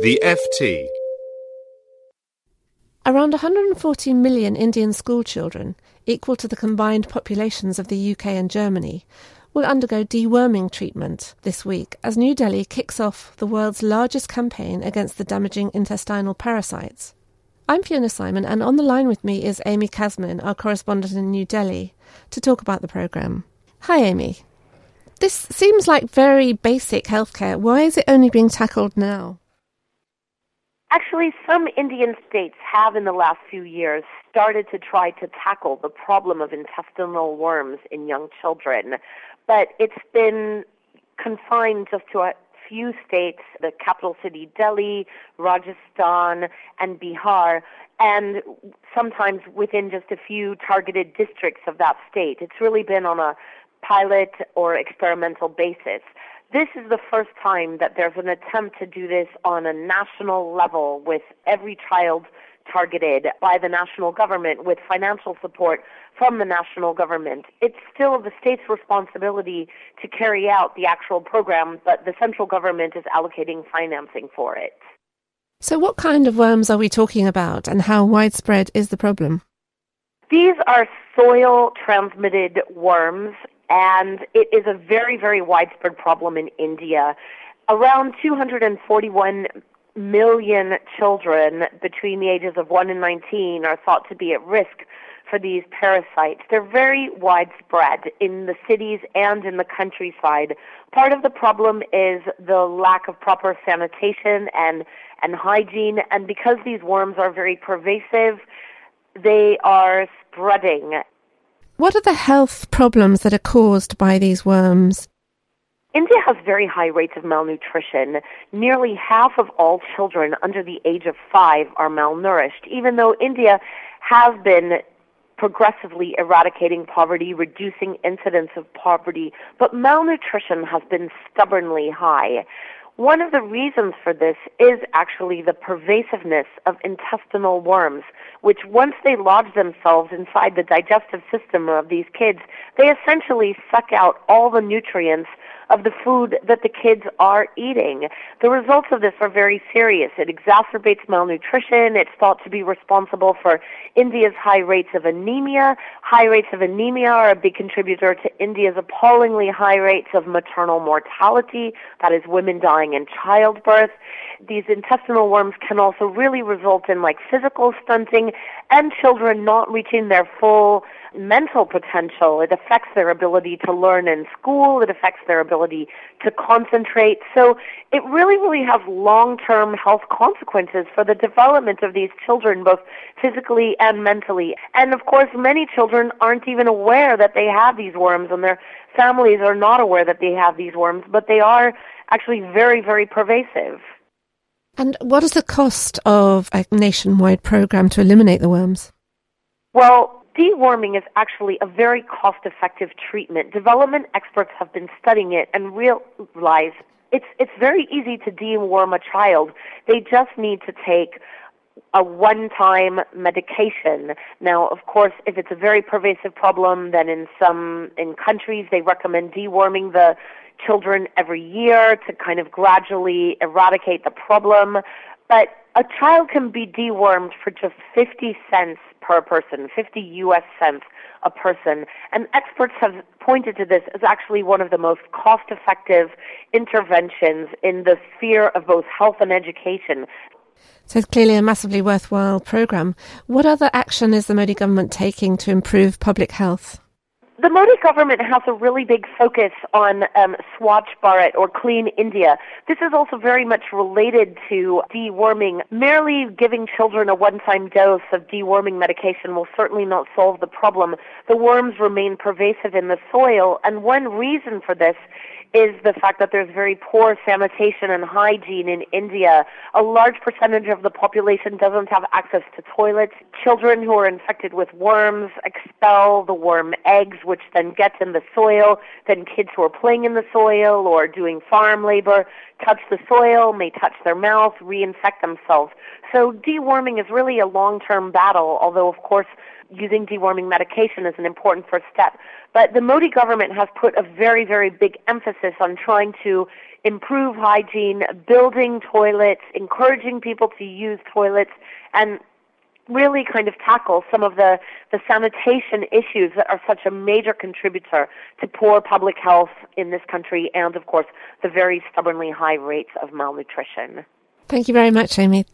The FT. Around 140 million Indian schoolchildren, equal to the combined populations of the UK and Germany, will undergo deworming treatment this week as New Delhi kicks off the world's largest campaign against the damaging intestinal parasites. I'm Fiona Symon, and on the line with me is Amy Kazmin, our correspondent in New Delhi, to talk about the programme. Hi, Amy. This seems like very basic healthcare. Why is it only being tackled now? Actually, some Indian states have in the last few years started to try to tackle the problem of intestinal worms in young children, but it's been confined just to a few states, the capital city Delhi, Rajasthan, and Bihar, and sometimes within just a few targeted districts of that state. It's really been on a pilot or experimental basis this is the first time that there's an attempt to do this on a national level with every child targeted by the national government with financial support from the national government. It's still the state's responsibility to carry out the actual program, but the central government is allocating financing for it. So, what kind of worms are we talking about, and how widespread is the problem? These are soil transmitted worms and it is a very, very widespread problem in India. Around 241 million children between the ages of 1 and 19 are thought to be at risk for these parasites. They're very widespread in the cities and in the countryside. Part of the problem is the lack of proper sanitation and, and hygiene, and because these worms are very pervasive, they are spreading what are the health problems that are caused by these worms? India has very high rates of malnutrition. Nearly half of all children under the age of five are malnourished, even though India has been progressively eradicating poverty, reducing incidence of poverty, but malnutrition has been stubbornly high. One of the reasons for this is actually the pervasiveness of intestinal worms, which once they lodge themselves inside the digestive system of these kids, they essentially suck out all the nutrients of the food that the kids are eating. The results of this are very serious. It exacerbates malnutrition. It's thought to be responsible for India's high rates of anemia. High rates of anemia are a big contributor to India's appallingly high rates of maternal mortality, that is, women dying in childbirth. These intestinal worms can also really result in like physical stunting and children not reaching their full mental potential. It affects their ability to learn in school. It affects their ability to concentrate. So it really, really has long-term health consequences for the development of these children, both physically and mentally. And of course, many children aren't even aware that they have these worms and their families are not aware that they have these worms, but they are actually very, very pervasive. And what is the cost of a nationwide program to eliminate the worms? Well, deworming is actually a very cost effective treatment. Development experts have been studying it and realize it's, it's very easy to deworm a child. They just need to take a one-time medication. Now, of course, if it's a very pervasive problem, then in some in countries they recommend deworming the children every year to kind of gradually eradicate the problem. But a child can be dewormed for just 50 cents per person, 50 US cents a person. And experts have pointed to this as actually one of the most cost effective interventions in the sphere of both health and education. So it's clearly a massively worthwhile program. What other action is the Modi government taking to improve public health? The Modi government has a really big focus on um, Swachh Bharat or Clean India. This is also very much related to deworming. Merely giving children a one-time dose of deworming medication will certainly not solve the problem. The worms remain pervasive in the soil, and one reason for this is the fact that there's very poor sanitation and hygiene in India. A large percentage of the population doesn't have access to toilets. Children who are infected with worms expel the worm eggs, which then gets in the soil. Then kids who are playing in the soil or doing farm labor touch the soil, may touch their mouth, reinfect themselves. So deworming is really a long-term battle, although of course using deworming medication is an important first step. But the Modi government has put a very, very big emphasis on trying to improve hygiene, building toilets, encouraging people to use toilets, and really kind of tackle some of the, the sanitation issues that are such a major contributor to poor public health in this country and, of course, the very stubbornly high rates of malnutrition. Thank you very much, Amy.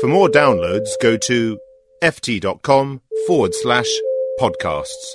For more downloads, go to ft.com forward slash podcasts.